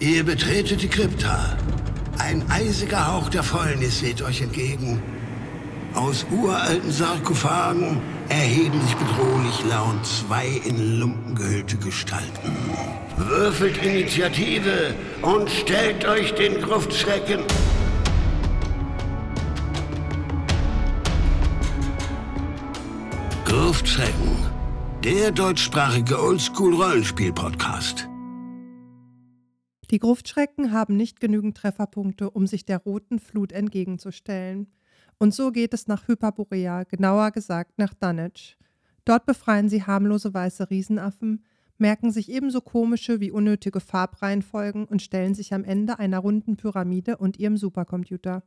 Ihr betretet die Krypta. Ein eisiger Hauch der Fäulnis weht euch entgegen. Aus uralten Sarkophagen erheben sich bedrohlich laut zwei in Lumpen gehüllte Gestalten. Würfelt Initiative und stellt euch den Gruftschrecken. Gruftschrecken, der deutschsprachige Oldschool-Rollenspiel-Podcast. Die Gruftschrecken haben nicht genügend Trefferpunkte, um sich der roten Flut entgegenzustellen. Und so geht es nach Hyperborea, genauer gesagt nach Dunwich. Dort befreien sie harmlose weiße Riesenaffen, merken sich ebenso komische wie unnötige Farbreihenfolgen und stellen sich am Ende einer runden Pyramide und ihrem Supercomputer.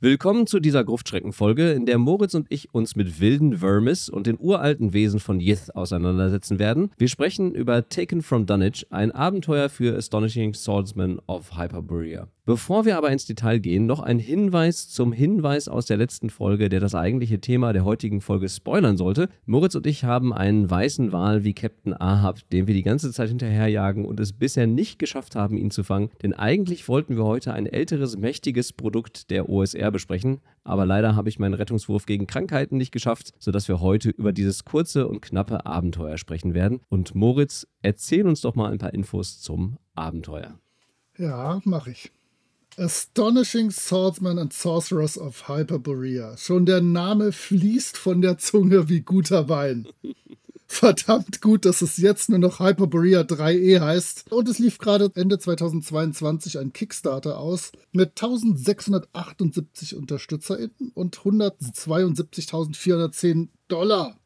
Willkommen zu dieser Gruftschreckenfolge, in der Moritz und ich uns mit wilden Vermis und den uralten Wesen von Yith auseinandersetzen werden. Wir sprechen über Taken from Dunwich, ein Abenteuer für Astonishing Swordsman of Hyperborea. Bevor wir aber ins Detail gehen, noch ein Hinweis zum Hinweis aus der letzten Folge, der das eigentliche Thema der heutigen Folge spoilern sollte. Moritz und ich haben einen weißen Wal wie Captain Ahab, den wir die ganze Zeit hinterherjagen und es bisher nicht geschafft haben, ihn zu fangen. Denn eigentlich wollten wir heute ein älteres, mächtiges Produkt der OSR besprechen, aber leider habe ich meinen Rettungswurf gegen Krankheiten nicht geschafft, sodass wir heute über dieses kurze und knappe Abenteuer sprechen werden. Und Moritz, erzähl uns doch mal ein paar Infos zum Abenteuer. Ja, mache ich. Astonishing Swordsman and Sorcerers of Hyperborea. Schon der Name fließt von der Zunge wie guter Wein. Verdammt gut, dass es jetzt nur noch Hyperborea 3e heißt. Und es lief gerade Ende 2022 ein Kickstarter aus mit 1678 UnterstützerInnen und 172.410 Dollar.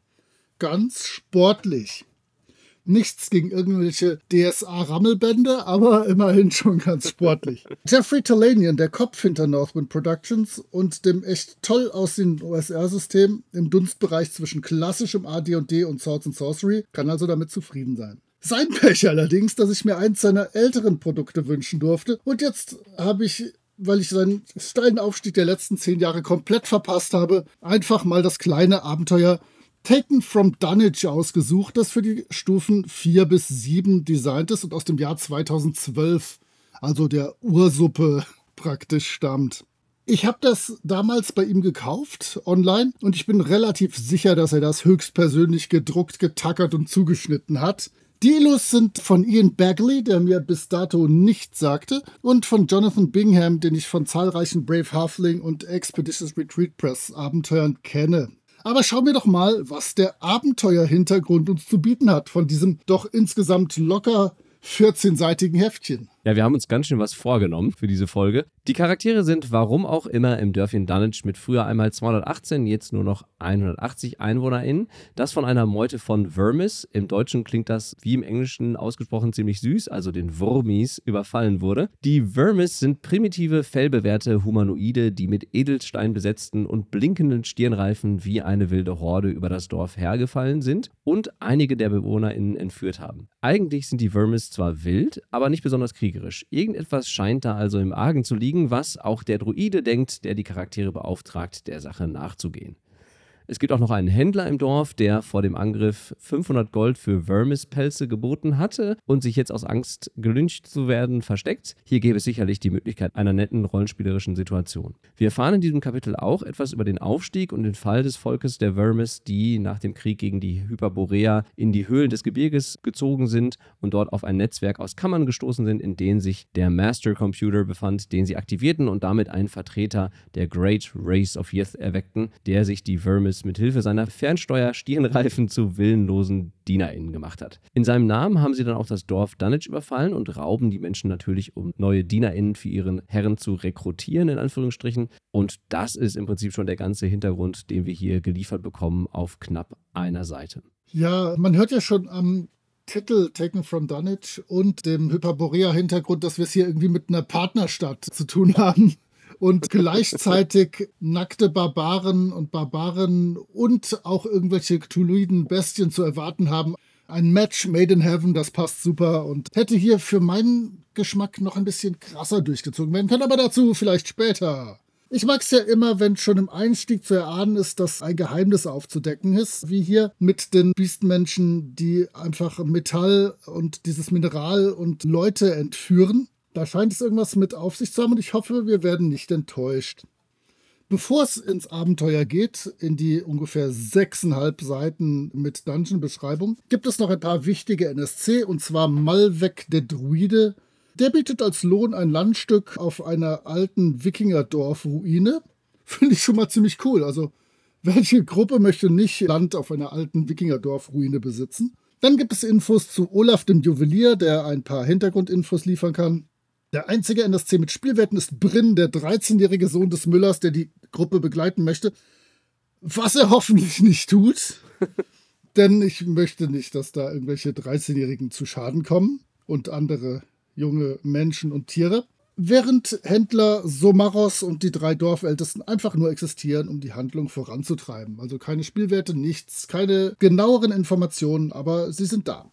Ganz sportlich. Nichts gegen irgendwelche DSA-Rammelbände, aber immerhin schon ganz sportlich. Jeffrey Talanian, der Kopf hinter Northwind Productions und dem echt toll aussehenden OSR-System im Dunstbereich zwischen klassischem AD&D und Swords and Sorcery, kann also damit zufrieden sein. Sein Pech allerdings, dass ich mir eins seiner älteren Produkte wünschen durfte. Und jetzt habe ich weil ich seinen steilen Aufstieg der letzten zehn Jahre komplett verpasst habe, einfach mal das kleine Abenteuer Taken from Dunwich ausgesucht, das für die Stufen 4 bis 7 designt ist und aus dem Jahr 2012, also der Ursuppe praktisch stammt. Ich habe das damals bei ihm gekauft online und ich bin relativ sicher, dass er das höchstpersönlich gedruckt, getackert und zugeschnitten hat. Die Illus sind von Ian Bagley, der mir bis dato nichts sagte, und von Jonathan Bingham, den ich von zahlreichen Brave Halfling und Expeditious Retreat Press Abenteuern kenne. Aber schauen wir doch mal, was der Abenteuerhintergrund uns zu bieten hat von diesem doch insgesamt locker 14-seitigen Heftchen. Ja, wir haben uns ganz schön was vorgenommen für diese Folge. Die Charaktere sind warum auch immer im Dörfchen Dunwich mit früher einmal 218, jetzt nur noch 180 EinwohnerInnen. Das von einer Meute von Vermis. Im Deutschen klingt das wie im Englischen ausgesprochen ziemlich süß, also den Wurmis, überfallen wurde. Die Vermis sind primitive, fellbewehrte Humanoide, die mit Edelstein besetzten und blinkenden Stirnreifen wie eine wilde Horde über das Dorf hergefallen sind und einige der BewohnerInnen entführt haben. Eigentlich sind die Vermis zwar wild, aber nicht besonders kriegerisch kriegerisch. Irgendetwas scheint da also im Argen zu liegen, was auch der Druide denkt, der die Charaktere beauftragt, der Sache nachzugehen. Es gibt auch noch einen Händler im Dorf, der vor dem Angriff 500 Gold für Vermis-Pelze geboten hatte und sich jetzt aus Angst, gelyncht zu werden, versteckt. Hier gäbe es sicherlich die Möglichkeit einer netten rollenspielerischen Situation. Wir erfahren in diesem Kapitel auch etwas über den Aufstieg und den Fall des Volkes der Vermis, die nach dem Krieg gegen die Hyperborea in die Höhlen des Gebirges gezogen sind und dort auf ein Netzwerk aus Kammern gestoßen sind, in denen sich der Master Computer befand, den sie aktivierten und damit einen Vertreter der Great Race of Yith erweckten, der sich die Vermis mit Hilfe seiner Fernsteuer-Stirnreifen zu willenlosen DienerInnen gemacht hat. In seinem Namen haben sie dann auch das Dorf Dunwich überfallen und rauben die Menschen natürlich, um neue DienerInnen für ihren Herren zu rekrutieren, in Anführungsstrichen. Und das ist im Prinzip schon der ganze Hintergrund, den wir hier geliefert bekommen auf knapp einer Seite. Ja, man hört ja schon am Titel Taken from Dunwich und dem Hyperborea-Hintergrund, dass wir es hier irgendwie mit einer Partnerstadt zu tun haben und gleichzeitig nackte Barbaren und Barbaren und auch irgendwelche Cthulhuiden Bestien zu erwarten haben. Ein Match made in heaven, das passt super und hätte hier für meinen Geschmack noch ein bisschen krasser durchgezogen werden können, aber dazu vielleicht später. Ich mag es ja immer, wenn schon im Einstieg zu erahnen ist, dass ein Geheimnis aufzudecken ist, wie hier mit den Biestmenschen, die einfach Metall und dieses Mineral und Leute entführen Da scheint es irgendwas mit auf sich zu haben und ich hoffe, wir werden nicht enttäuscht. Bevor es ins Abenteuer geht, in die ungefähr sechseinhalb Seiten mit Dungeon-Beschreibung, gibt es noch ein paar wichtige NSC und zwar Malvek der Druide. Der bietet als Lohn ein Landstück auf einer alten Wikingerdorf-Ruine. Finde ich schon mal ziemlich cool. Also, welche Gruppe möchte nicht Land auf einer alten Wikingerdorf-Ruine besitzen? Dann gibt es Infos zu Olaf dem Juwelier, der ein paar Hintergrundinfos liefern kann. Der einzige NSC mit Spielwerten ist Brinn, der 13-jährige Sohn des Müllers, der die Gruppe begleiten möchte. Was er hoffentlich nicht tut. Denn ich möchte nicht, dass da irgendwelche 13-Jährigen zu Schaden kommen und andere junge Menschen und Tiere. Während Händler Somaros und die drei Dorfältesten einfach nur existieren, um die Handlung voranzutreiben. Also keine Spielwerte, nichts, keine genaueren Informationen, aber sie sind da.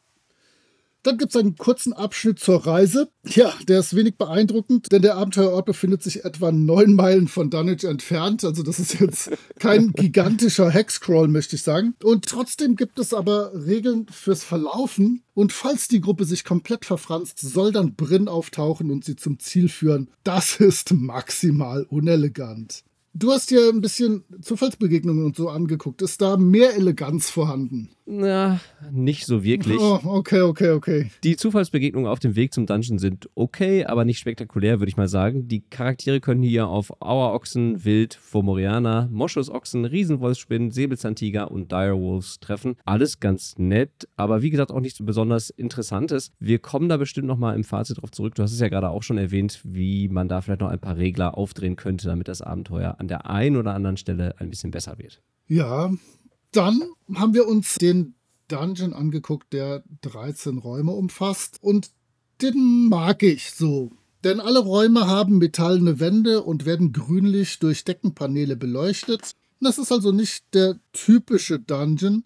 Dann gibt es einen kurzen Abschnitt zur Reise. Ja, der ist wenig beeindruckend, denn der Abenteuerort befindet sich etwa neun Meilen von Dunwich entfernt. Also das ist jetzt kein gigantischer Hexcrawl, möchte ich sagen. Und trotzdem gibt es aber Regeln fürs Verlaufen. Und falls die Gruppe sich komplett verfranst, soll dann Brinn auftauchen und sie zum Ziel führen. Das ist maximal unelegant. Du hast dir ein bisschen Zufallsbegegnungen und so angeguckt. Ist da mehr Eleganz vorhanden? Na, nicht so wirklich. Oh, okay, okay, okay. Die Zufallsbegegnungen auf dem Weg zum Dungeon sind okay, aber nicht spektakulär, würde ich mal sagen. Die Charaktere können hier auf Auerochsen, Wild, Fomorianer, Moschusochsen, Riesenwolfsspinnen, Säbelzahntiger und Direwolves treffen. Alles ganz nett, aber wie gesagt auch nichts besonders Interessantes. Wir kommen da bestimmt nochmal im Fazit drauf zurück. Du hast es ja gerade auch schon erwähnt, wie man da vielleicht noch ein paar Regler aufdrehen könnte, damit das Abenteuer an der einen oder anderen Stelle ein bisschen besser wird. Ja, dann haben wir uns den Dungeon angeguckt, der 13 Räume umfasst. Und den mag ich so. Denn alle Räume haben metallene Wände und werden grünlich durch Deckenpaneele beleuchtet. Das ist also nicht der typische Dungeon,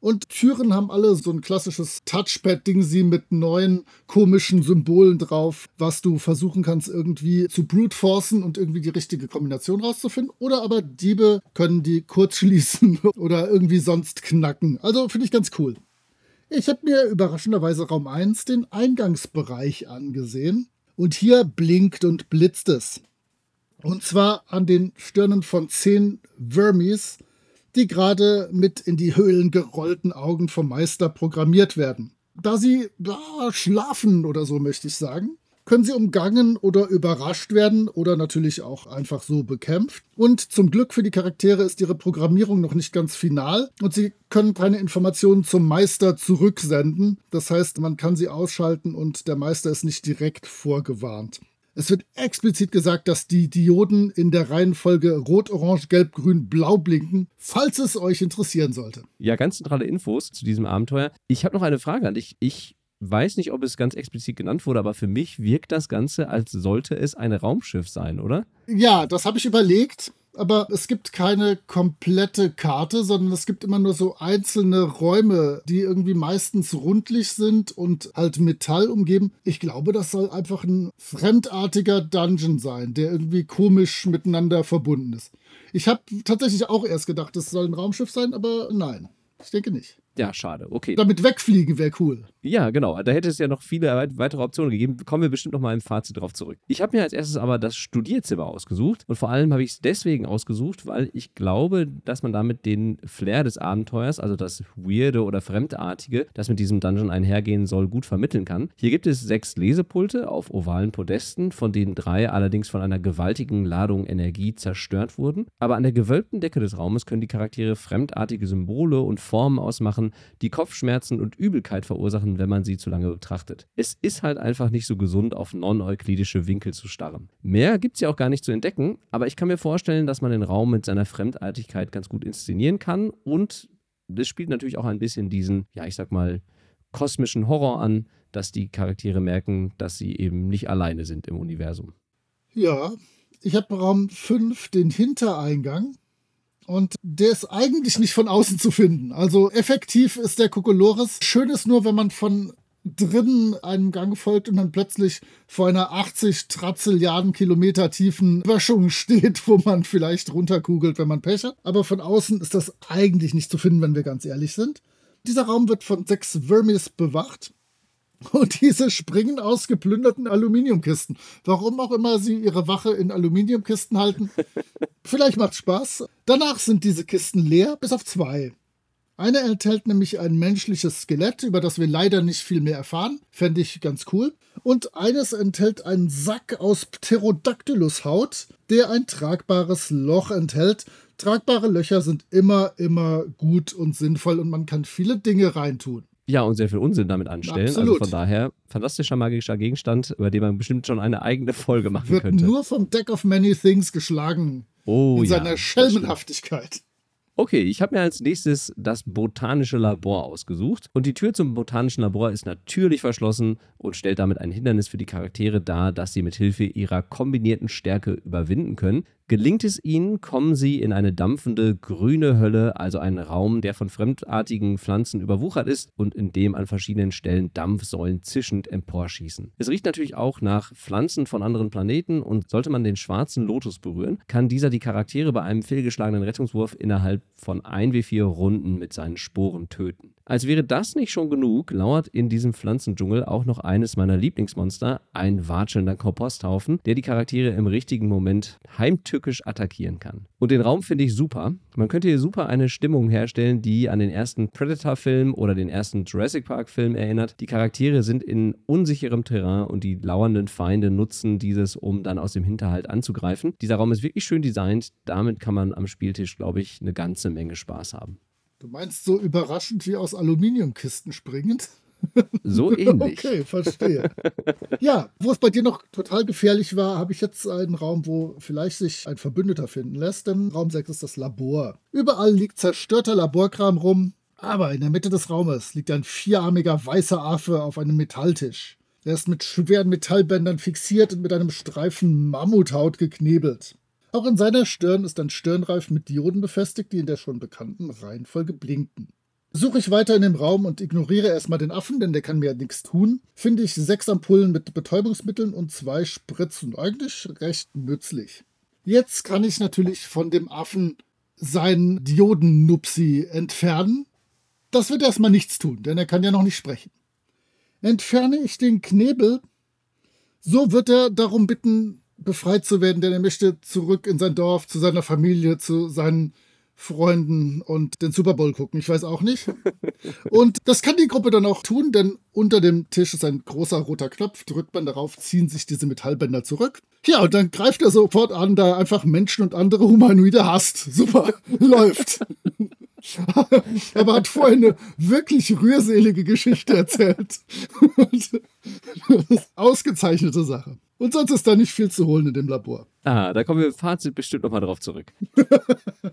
und Türen haben alle so ein klassisches Touchpad-Ding sie mit neuen komischen Symbolen drauf, was du versuchen kannst irgendwie zu brute forcen und irgendwie die richtige Kombination rauszufinden. Oder aber Diebe können die kurz schließen oder irgendwie sonst knacken. Also finde ich ganz cool. Ich habe mir überraschenderweise Raum 1 den Eingangsbereich angesehen. Und hier blinkt und blitzt es. Und zwar an den Stirnen von zehn Vermis, die gerade mit in die Höhlen gerollten Augen vom Meister programmiert werden. Da sie ja, schlafen oder so, möchte ich sagen, können sie umgangen oder überrascht werden oder natürlich auch einfach so bekämpft. Und zum Glück für die Charaktere ist ihre Programmierung noch nicht ganz final und sie können keine Informationen zum Meister zurücksenden. Das heißt, man kann sie ausschalten und der Meister ist nicht direkt vorgewarnt. Es wird explizit gesagt, dass die Dioden in der Reihenfolge Rot, Orange, Gelb, Grün, Blau blinken, falls es euch interessieren sollte. Ja, ganz zentrale Infos zu diesem Abenteuer. Ich habe noch eine Frage an dich. Ich weiß nicht, ob es ganz explizit genannt wurde, aber für mich wirkt das Ganze, als sollte es ein Raumschiff sein, oder? Ja, das habe ich überlegt aber es gibt keine komplette Karte, sondern es gibt immer nur so einzelne Räume, die irgendwie meistens rundlich sind und halt Metall umgeben. Ich glaube, das soll einfach ein fremdartiger Dungeon sein, der irgendwie komisch miteinander verbunden ist. Ich habe tatsächlich auch erst gedacht, es soll ein Raumschiff sein, aber nein, ich denke nicht. Ja, schade. Okay. Damit wegfliegen wäre cool. Ja, genau. Da hätte es ja noch viele weitere Optionen gegeben. Kommen wir bestimmt noch mal im Fazit drauf zurück. Ich habe mir als erstes aber das Studierzimmer ausgesucht. Und vor allem habe ich es deswegen ausgesucht, weil ich glaube, dass man damit den Flair des Abenteuers, also das Weirde oder Fremdartige, das mit diesem Dungeon einhergehen soll, gut vermitteln kann. Hier gibt es sechs Lesepulte auf ovalen Podesten, von denen drei allerdings von einer gewaltigen Ladung Energie zerstört wurden. Aber an der gewölbten Decke des Raumes können die Charaktere fremdartige Symbole und Formen ausmachen, die Kopfschmerzen und Übelkeit verursachen wenn man sie zu lange betrachtet. Es ist halt einfach nicht so gesund, auf non-euklidische Winkel zu starren. Mehr gibt es ja auch gar nicht zu entdecken, aber ich kann mir vorstellen, dass man den Raum mit seiner Fremdartigkeit ganz gut inszenieren kann und das spielt natürlich auch ein bisschen diesen, ja, ich sag mal, kosmischen Horror an, dass die Charaktere merken, dass sie eben nicht alleine sind im Universum. Ja, ich habe Raum 5 den Hintereingang und der ist eigentlich nicht von außen zu finden. Also effektiv ist der Kokolores. Schön ist nur, wenn man von drinnen einem Gang folgt und dann plötzlich vor einer 80 Trazilliarden Kilometer tiefen Böschung steht, wo man vielleicht runterkugelt, wenn man Pech hat. Aber von außen ist das eigentlich nicht zu finden, wenn wir ganz ehrlich sind. Dieser Raum wird von sechs Vermis bewacht. Und diese springen aus geplünderten Aluminiumkisten. Warum auch immer sie ihre Wache in Aluminiumkisten halten. Vielleicht macht Spaß. Danach sind diese Kisten leer, bis auf zwei. Eine enthält nämlich ein menschliches Skelett, über das wir leider nicht viel mehr erfahren. Fände ich ganz cool. Und eines enthält einen Sack aus Pterodactylus-Haut, der ein tragbares Loch enthält. Tragbare Löcher sind immer, immer gut und sinnvoll und man kann viele Dinge reintun. Ja, und sehr viel Unsinn damit anstellen. Also Absolut. von daher, fantastischer magischer Gegenstand, über den man bestimmt schon eine eigene Folge machen Wird könnte. nur vom Deck of Many Things geschlagen. oh, in ja, seiner. Schelmenhaftigkeit. Okay, ich habe mir als nächstes das botanische Labor ausgesucht. Und die Tür zum botanischen Labor ist natürlich verschlossen und stellt damit ein Hindernis für die Charaktere dar, das sie mit Hilfe ihrer kombinierten Stärke überwinden können. Gelingt es ihnen, kommen sie in eine dampfende grüne Hölle, also einen Raum, der von fremdartigen Pflanzen überwuchert ist und in dem an verschiedenen Stellen Dampfsäulen zischend emporschießen. Es riecht natürlich auch nach Pflanzen von anderen Planeten und sollte man den schwarzen Lotus berühren, kann dieser die Charaktere bei einem fehlgeschlagenen Rettungswurf innerhalb von 1w4 Runden mit seinen Sporen töten. Als wäre das nicht schon genug, lauert in diesem Pflanzendschungel auch noch eines meiner Lieblingsmonster, ein watschelnder Komposthaufen, der die Charaktere im richtigen Moment heimtückisch attackieren kann. Und den Raum finde ich super. Man könnte hier super eine Stimmung herstellen, die an den ersten Predator-Film oder den ersten Jurassic Park-Film erinnert. Die Charaktere sind in unsicherem Terrain und die lauernden Feinde nutzen dieses, um dann aus dem Hinterhalt anzugreifen. Dieser Raum ist wirklich schön designt. Damit kann man am Spieltisch, glaube ich, eine ganze Menge Spaß haben. Du meinst so überraschend wie aus Aluminiumkisten springend? So ähnlich. Okay, verstehe. ja, wo es bei dir noch total gefährlich war, habe ich jetzt einen Raum, wo vielleicht sich ein Verbündeter finden lässt, denn Raum 6 ist das Labor. Überall liegt zerstörter Laborkram rum, aber in der Mitte des Raumes liegt ein vierarmiger weißer Affe auf einem Metalltisch. Er ist mit schweren Metallbändern fixiert und mit einem Streifen Mammuthaut geknebelt. Auch in seiner Stirn ist ein Stirnreifen mit Dioden befestigt, die in der schon bekannten Reihenfolge blinken. Suche ich weiter in dem Raum und ignoriere erstmal den Affen, denn der kann mir ja nichts tun, finde ich sechs Ampullen mit Betäubungsmitteln und zwei Spritzen. Eigentlich recht nützlich. Jetzt kann ich natürlich von dem Affen seinen Diodennupsi entfernen. Das wird erstmal nichts tun, denn er kann ja noch nicht sprechen. Entferne ich den Knebel, so wird er darum bitten, befreit zu werden, denn er möchte zurück in sein Dorf, zu seiner Familie, zu seinen Freunden und den Super Bowl gucken. Ich weiß auch nicht. Und das kann die Gruppe dann auch tun, denn unter dem Tisch ist ein großer roter Knopf. Drückt man darauf, ziehen sich diese Metallbänder zurück. Ja, und dann greift er sofort an, da einfach Menschen und andere Humanoide hasst. Super, läuft. Aber hat vorher eine wirklich rührselige Geschichte erzählt. Ausgezeichnete Sache. Und sonst ist da nicht viel zu holen in dem Labor. Ah, da kommen wir im Fazit bestimmt nochmal drauf zurück.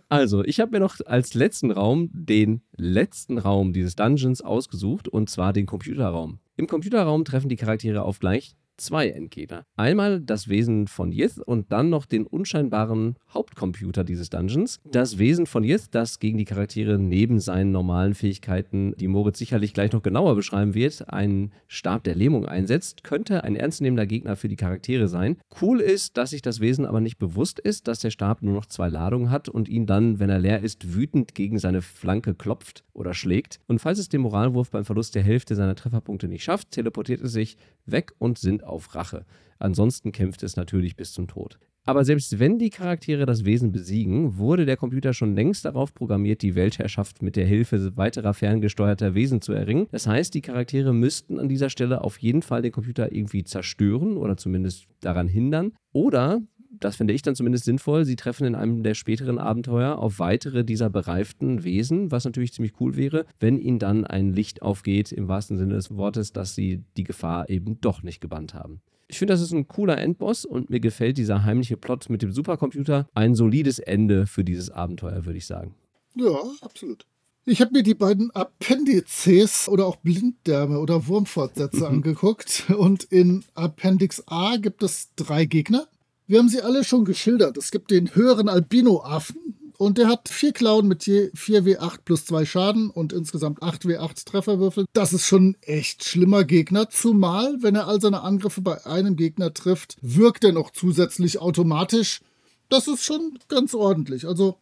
also, ich habe mir noch als letzten Raum den letzten Raum dieses Dungeons ausgesucht, und zwar den Computerraum. Im Computerraum treffen die Charaktere auf gleich zwei Endgegner. Einmal das Wesen von Yith und dann noch den unscheinbaren Hauptcomputer dieses Dungeons. Das Wesen von Yith, das gegen die Charaktere neben seinen normalen Fähigkeiten, die Moritz sicherlich gleich noch genauer beschreiben wird, einen Stab der Lähmung einsetzt, könnte ein ernstnehmender Gegner für die Charaktere sein. Cool ist, dass sich das Wesen aber nicht bewusst ist, dass der Stab nur noch zwei Ladungen hat und ihn dann, wenn er leer ist, wütend gegen seine Flanke klopft oder schlägt. Und falls es den Moralwurf beim Verlust der Hälfte seiner Trefferpunkte nicht schafft, teleportiert es sich weg und sind auf Rache. Ansonsten kämpft es natürlich bis zum Tod. Aber selbst wenn die Charaktere das Wesen besiegen, wurde der Computer schon längst darauf programmiert, die Weltherrschaft mit der Hilfe weiterer ferngesteuerter Wesen zu erringen. Das heißt, die Charaktere müssten an dieser Stelle auf jeden Fall den Computer irgendwie zerstören oder zumindest daran hindern. Oder das finde ich dann zumindest sinnvoll. Sie treffen in einem der späteren Abenteuer auf weitere dieser bereiften Wesen, was natürlich ziemlich cool wäre, wenn ihnen dann ein Licht aufgeht, im wahrsten Sinne des Wortes, dass sie die Gefahr eben doch nicht gebannt haben. Ich finde, das ist ein cooler Endboss und mir gefällt dieser heimliche Plot mit dem Supercomputer. Ein solides Ende für dieses Abenteuer, würde ich sagen. Ja, absolut. Ich habe mir die beiden Appendizes oder auch Blinddärme oder Wurmfortsätze angeguckt und in Appendix A gibt es drei Gegner. Wir haben sie alle schon geschildert. Es gibt den höheren Albino-Affen und der hat vier Klauen mit je 4W8 plus 2 Schaden und insgesamt 8W8 Trefferwürfel. Das ist schon ein echt schlimmer Gegner, zumal, wenn er all seine Angriffe bei einem Gegner trifft, wirkt er noch zusätzlich automatisch. Das ist schon ganz ordentlich. Also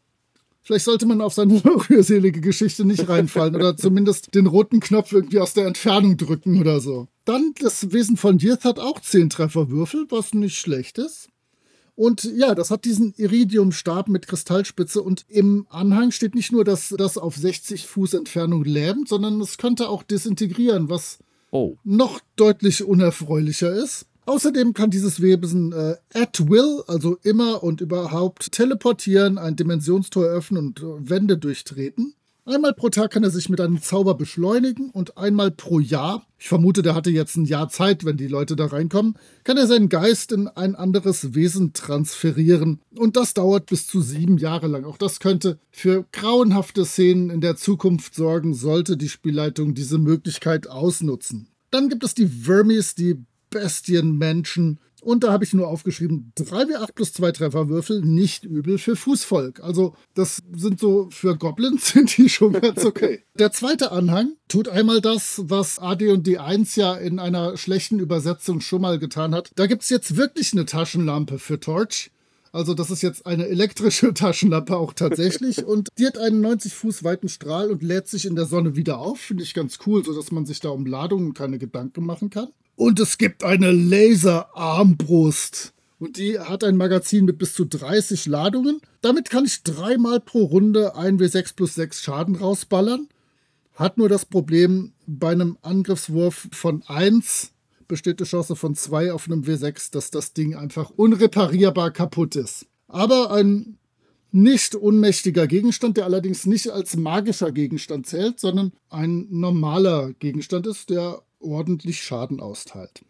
Vielleicht sollte man auf seine rührselige Geschichte nicht reinfallen oder zumindest den roten Knopf irgendwie aus der Entfernung drücken oder so. Dann das Wesen von Yith hat auch 10 Trefferwürfel, was nicht schlecht ist. Und ja, das hat diesen Iridiumstab mit Kristallspitze und im Anhang steht nicht nur, dass das auf 60 Fuß Entfernung lähmt, sondern es könnte auch desintegrieren, was Oh. noch deutlich unerfreulicher ist. Außerdem kann dieses Wesen äh, at will, also immer und überhaupt teleportieren, ein Dimensionstor öffnen und äh, Wände durchtreten. Einmal pro Tag kann er sich mit einem Zauber beschleunigen und einmal pro Jahr, ich vermute, der hatte jetzt ein Jahr Zeit, wenn die Leute da reinkommen, kann er seinen Geist in ein anderes Wesen transferieren. Und das dauert bis zu sieben Jahre lang. Auch das könnte für grauenhafte Szenen in der Zukunft sorgen, sollte die Spielleitung diese Möglichkeit ausnutzen. Dann gibt es die Vermis, die Bestienmenschen. Und da habe ich nur aufgeschrieben, 3W8 plus 2 Trefferwürfel, nicht übel für Fußvolk. Also das sind so für Goblins sind die schon ganz okay. Der zweite Anhang tut einmal das, was AD und D1 ja in einer schlechten Übersetzung schon mal getan hat. Da gibt es jetzt wirklich eine Taschenlampe für Torch. Also das ist jetzt eine elektrische Taschenlampe auch tatsächlich und die hat einen 90 Fuß weiten Strahl und lädt sich in der Sonne wieder auf. Finde ich ganz cool, sodass man sich da um Ladungen keine Gedanken machen kann. Und es gibt eine Laserarmbrust. Und die hat ein Magazin mit bis zu 30 Ladungen. Damit kann ich dreimal pro Runde 1W6 plus 6 Schaden rausballern. Hat nur das Problem, bei einem Angriffswurf von 1 besteht die Chance von 2 auf einem W6, dass das Ding einfach unreparierbar kaputt ist. Aber ein nicht unmächtiger Gegenstand, der allerdings nicht als magischer Gegenstand zählt, sondern ein normaler Gegenstand ist, der ordentlich Schaden austeilt.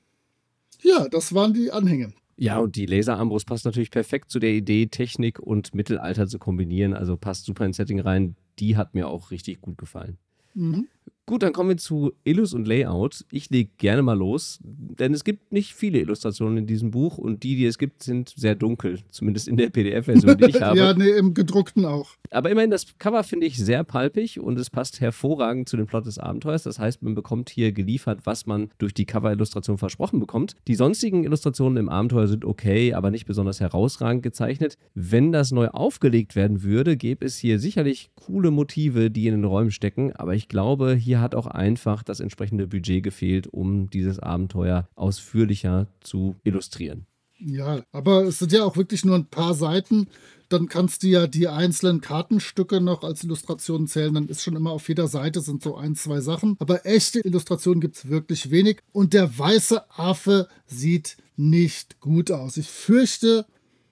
Ja, das waren die Anhänge. Ja, und die Laserarmbrust passt natürlich perfekt zu der Idee, Technik und Mittelalter zu kombinieren. Also passt super ins Setting rein. Die hat mir auch richtig gut gefallen. Mhm. Gut, dann kommen wir zu Illus und Layout. Ich lege gerne mal los, denn es gibt nicht viele Illustrationen in diesem Buch und die, die es gibt, sind sehr dunkel, zumindest in der PDF-Version, die ich habe. ja, nee, im gedruckten auch. Aber immerhin, das Cover finde ich sehr palpig und es passt hervorragend zu dem Plot des Abenteuers. Das heißt, man bekommt hier geliefert, was man durch die Cover-Illustration versprochen bekommt. Die sonstigen Illustrationen im Abenteuer sind okay, aber nicht besonders herausragend gezeichnet. Wenn das neu aufgelegt werden würde, gäbe es hier sicherlich coole Motive, die in den Räumen stecken, aber ich glaube, hier hat auch einfach das entsprechende Budget gefehlt, um dieses Abenteuer ausführlicher zu illustrieren. Ja, aber es sind ja auch wirklich nur ein paar Seiten. Dann kannst du ja die einzelnen Kartenstücke noch als Illustrationen zählen. Dann ist schon immer auf jeder Seite sind so ein, zwei Sachen. Aber echte Illustrationen gibt es wirklich wenig. Und der weiße Affe sieht nicht gut aus. Ich fürchte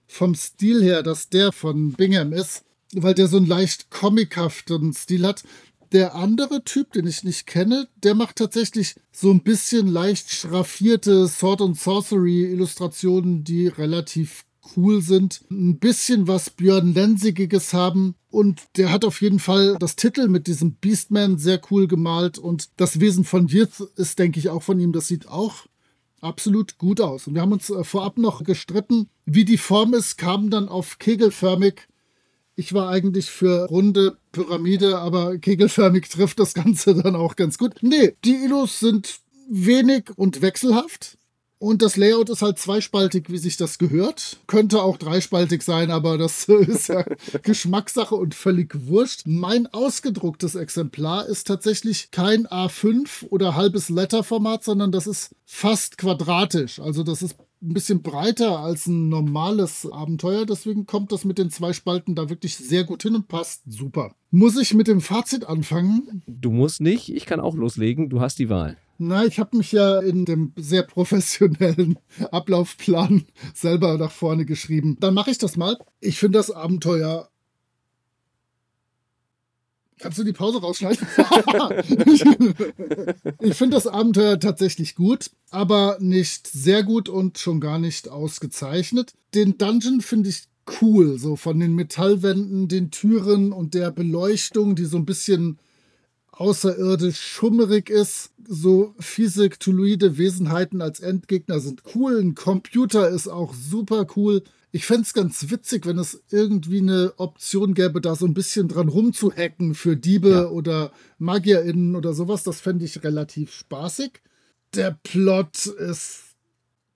vom Stil her, dass der von Bingham ist, weil der so einen leicht comichaften Stil hat. Der andere Typ, den ich nicht kenne, der macht tatsächlich so ein bisschen leicht schraffierte Sword and Sorcery Illustrationen, die relativ cool sind. Ein bisschen was Björn Lensigiges haben. Und der hat auf jeden Fall das Titel mit diesem Beastman sehr cool gemalt. Und das Wesen von Yith ist, denke ich, auch von ihm. Das sieht auch absolut gut aus. Und wir haben uns äh, vorab noch gestritten, wie die Form ist, kam dann auf kegelförmig. Ich war eigentlich für runde Pyramide, aber kegelförmig trifft das Ganze dann auch ganz gut. Nee, die Illus sind wenig und wechselhaft. Und das Layout ist halt zweispaltig, wie sich das gehört. Könnte auch dreispaltig sein, aber das ist ja Geschmackssache und völlig wurscht. Mein ausgedrucktes Exemplar ist tatsächlich kein A5 oder halbes Letterformat, sondern das ist fast quadratisch. Also das ist ein bisschen breiter als ein normales Abenteuer. Deswegen kommt das mit den zwei Spalten da wirklich sehr gut hin und passt super. Muss ich mit dem Fazit anfangen? Du musst nicht, ich kann auch loslegen, du hast die Wahl. Na, ich habe mich ja in dem sehr professionellen Ablaufplan selber nach vorne geschrieben. Dann mache ich das mal. Ich finde das Abenteuer. Kannst du die Pause rausschneiden? ich finde das Abenteuer tatsächlich gut, aber nicht sehr gut und schon gar nicht ausgezeichnet. Den Dungeon finde ich cool, so von den Metallwänden, den Türen und der Beleuchtung, die so ein bisschen außerirdisch schummerig ist. So fiese Cthulhuide Wesenheiten als Endgegner sind cool. Ein Computer ist auch super cool. Ich fände es ganz witzig, wenn es irgendwie eine Option gäbe, da so ein bisschen dran rumzuhacken für Diebe Ja. oder MagierInnen oder sowas. Das fände ich relativ spaßig. Der Plot ist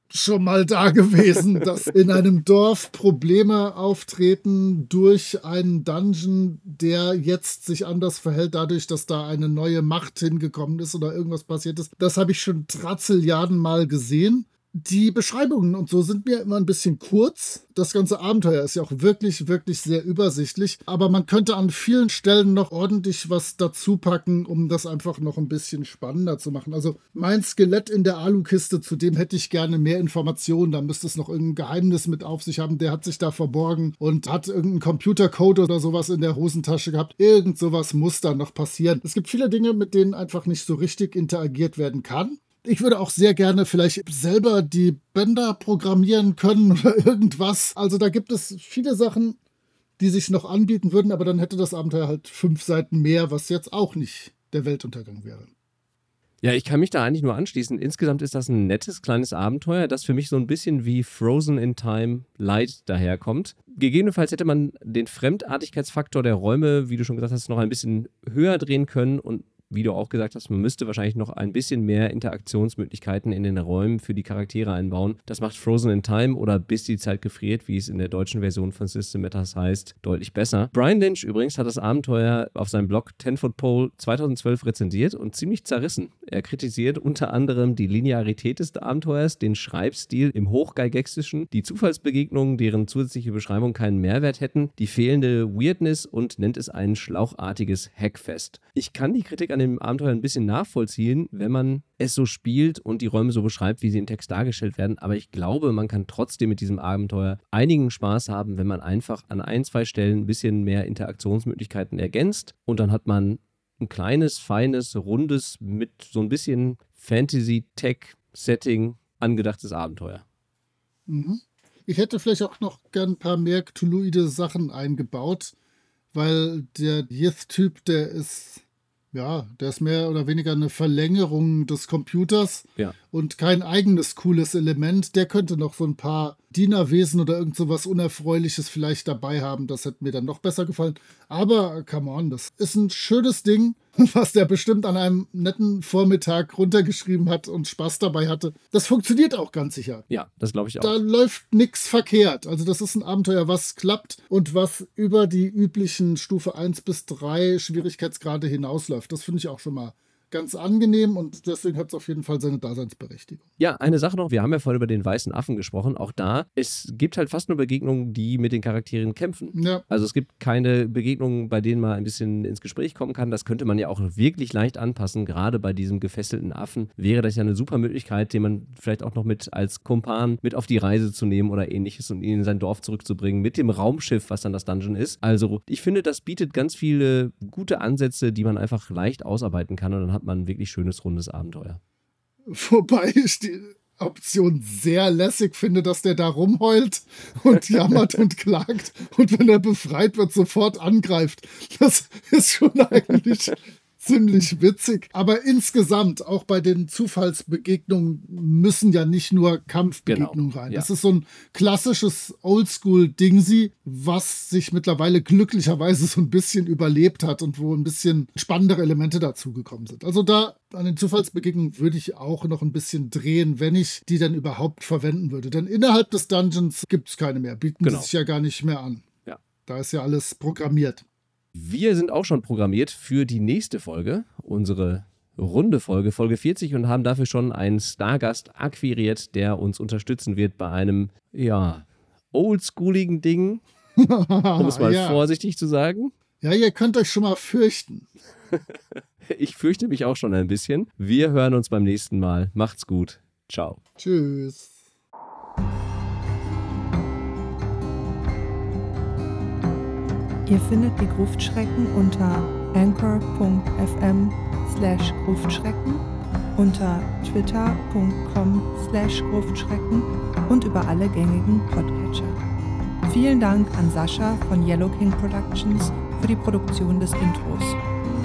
schon mal da gewesen, dass in einem Dorf Probleme auftreten durch einen Dungeon, der jetzt sich anders verhält, dadurch, dass da eine neue Macht hingekommen ist oder irgendwas passiert ist. Das habe ich schon Trazilliarden mal gesehen die Beschreibungen und so sind mir immer ein bisschen kurz. Das ganze Abenteuer ist ja auch wirklich, wirklich sehr übersichtlich. Aber man könnte an vielen Stellen noch ordentlich was dazu packen, um das einfach noch ein bisschen spannender zu machen. Also mein Skelett in der Alukiste, zu dem hätte ich gerne mehr Informationen. Da müsste es noch irgendein Geheimnis mit auf sich haben. Der hat sich da verborgen und hat irgendeinen Computercode oder sowas in der Hosentasche gehabt. Irgend sowas muss da noch passieren. Es gibt viele Dinge, mit denen einfach nicht so richtig interagiert werden kann. Ich würde auch sehr gerne vielleicht selber die Bänder programmieren können oder irgendwas. Also da gibt es viele Sachen, die sich noch anbieten würden, aber dann hätte das Abenteuer halt fünf Seiten mehr, was jetzt auch nicht der Weltuntergang wäre. Ja, ich kann mich da eigentlich nur anschließen. Insgesamt ist das ein nettes kleines Abenteuer, das für mich so ein bisschen wie Frozen in Time Light daherkommt. Gegebenenfalls hätte man den Fremdartigkeitsfaktor der Räume, wie du schon gesagt hast, noch ein bisschen höher drehen können und wie du auch gesagt hast, man müsste wahrscheinlich noch ein bisschen mehr Interaktionsmöglichkeiten in den Räumen für die Charaktere einbauen. Das macht Frozen in Time oder Bis die Zeit gefriert, wie es in der deutschen Version von System Matters heißt, deutlich besser. Brian Lynch übrigens hat das Abenteuer auf seinem Blog Ten Foot Pole 2012 rezensiert und ziemlich zerrissen. Er kritisiert unter anderem die Linearität des Abenteuers, den Schreibstil im Hochgeigexischen, die Zufallsbegegnungen, deren zusätzliche Beschreibung keinen Mehrwert hätten, die fehlende Weirdness und nennt es ein schlauchartiges Hackfest. Ich kann die Kritik an dem Abenteuer ein bisschen nachvollziehen, wenn man es so spielt und die Räume so beschreibt, wie sie im Text dargestellt werden. Aber ich glaube, man kann trotzdem mit diesem Abenteuer einigen Spaß haben, wenn man einfach an ein, zwei Stellen ein bisschen mehr Interaktionsmöglichkeiten ergänzt. Und dann hat man ein kleines, feines, rundes, mit so ein bisschen Fantasy-Tech-Setting angedachtes Abenteuer. Mhm. Ich hätte vielleicht auch noch gern ein paar mehr Cthulhuide Sachen eingebaut, weil der Yith-Typ, der ist ja, der ist mehr oder weniger eine Verlängerung des Computers ja. und kein eigenes cooles Element. Der könnte noch so ein paar Dienerwesen oder irgend so was Unerfreuliches vielleicht dabei haben. Das hätte mir dann noch besser gefallen. Aber come on, das ist ein schönes Ding, was der bestimmt an einem netten Vormittag runtergeschrieben hat und Spaß dabei hatte. Das funktioniert auch ganz sicher. Ja, das glaube ich auch. Da läuft nichts verkehrt. Also das ist ein Abenteuer, was klappt und was über die üblichen Stufe 1 bis 3 Schwierigkeitsgrade hinausläuft. Das finde ich auch schon mal ganz angenehm und deswegen hat es auf jeden Fall seine Daseinsberechtigung. Ja, eine Sache noch, wir haben ja vorhin über den weißen Affen gesprochen, auch da, es gibt halt fast nur Begegnungen, die mit den Charakteren kämpfen. Ja. Also es gibt keine Begegnungen, bei denen man ein bisschen ins Gespräch kommen kann. Das könnte man ja auch wirklich leicht anpassen, gerade bei diesem gefesselten Affen wäre das ja eine super Möglichkeit, den man vielleicht auch noch mit als Kumpan mit auf die Reise zu nehmen oder ähnliches und ihn in sein Dorf zurückzubringen mit dem Raumschiff, was dann das Dungeon ist. Also ich finde, das bietet ganz viele gute Ansätze, die man einfach leicht ausarbeiten kann und dann hat man ein wirklich schönes, rundes Abenteuer. Wobei ich die Option sehr lässig finde, dass der da rumheult und jammert und klagt und wenn er befreit wird, sofort angreift. Das ist schon eigentlich ziemlich witzig. Aber insgesamt, auch bei den Zufallsbegegnungen, müssen ja nicht nur Kampfbegegnungen genau, rein. Ja. Das ist so ein klassisches Oldschool-Dingsi, was sich mittlerweile glücklicherweise so ein bisschen überlebt hat und wo ein bisschen spannendere Elemente dazugekommen sind. Also da an den Zufallsbegegnungen würde ich auch noch ein bisschen drehen, wenn ich die dann überhaupt verwenden würde. Denn innerhalb des Dungeons gibt es keine mehr, bieten genau. sich ja gar nicht mehr an. Ja. Da ist ja alles programmiert. Wir sind auch schon programmiert für die nächste Folge, unsere runde Folge, Folge 40, und haben dafür schon einen Stargast akquiriert, der uns unterstützen wird bei einem, ja, oldschooligen Ding, um es mal ja. vorsichtig zu sagen. Ja, ihr könnt euch schon mal fürchten. ich fürchte mich auch schon ein bisschen. Wir hören uns beim nächsten Mal. Macht's gut. Ciao. Tschüss. Ihr findet die Gruftschrecken unter anchor.fm slash Gruftschrecken, unter twitter.com slash Gruftschrecken und über alle gängigen Podcatcher. Vielen Dank an Sascha von Yellow King Productions für die Produktion des Intros.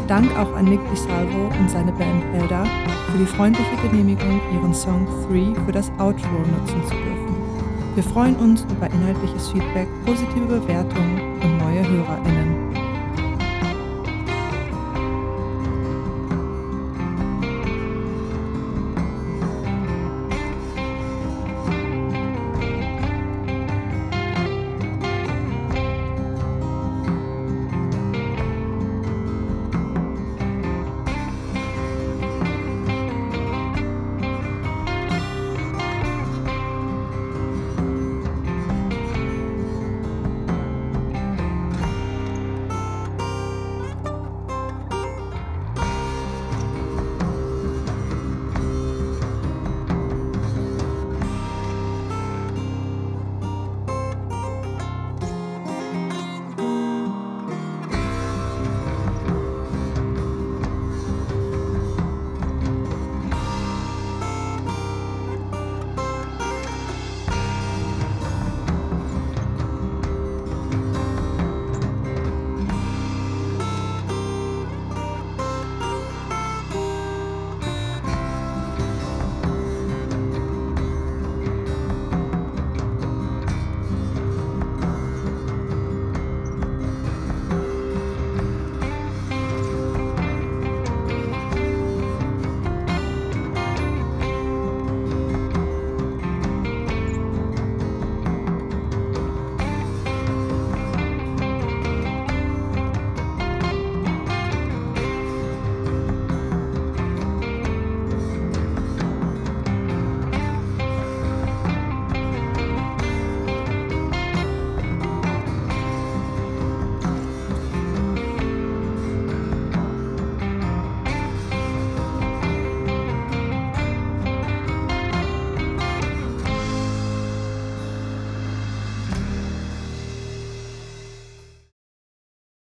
Dank auch an Nick DiSalvo und seine Band Elda für die freundliche Genehmigung, ihren Song 3 für das Outro nutzen zu dürfen. Wir freuen uns über inhaltliches Feedback, positive Bewertungen HörerInnen.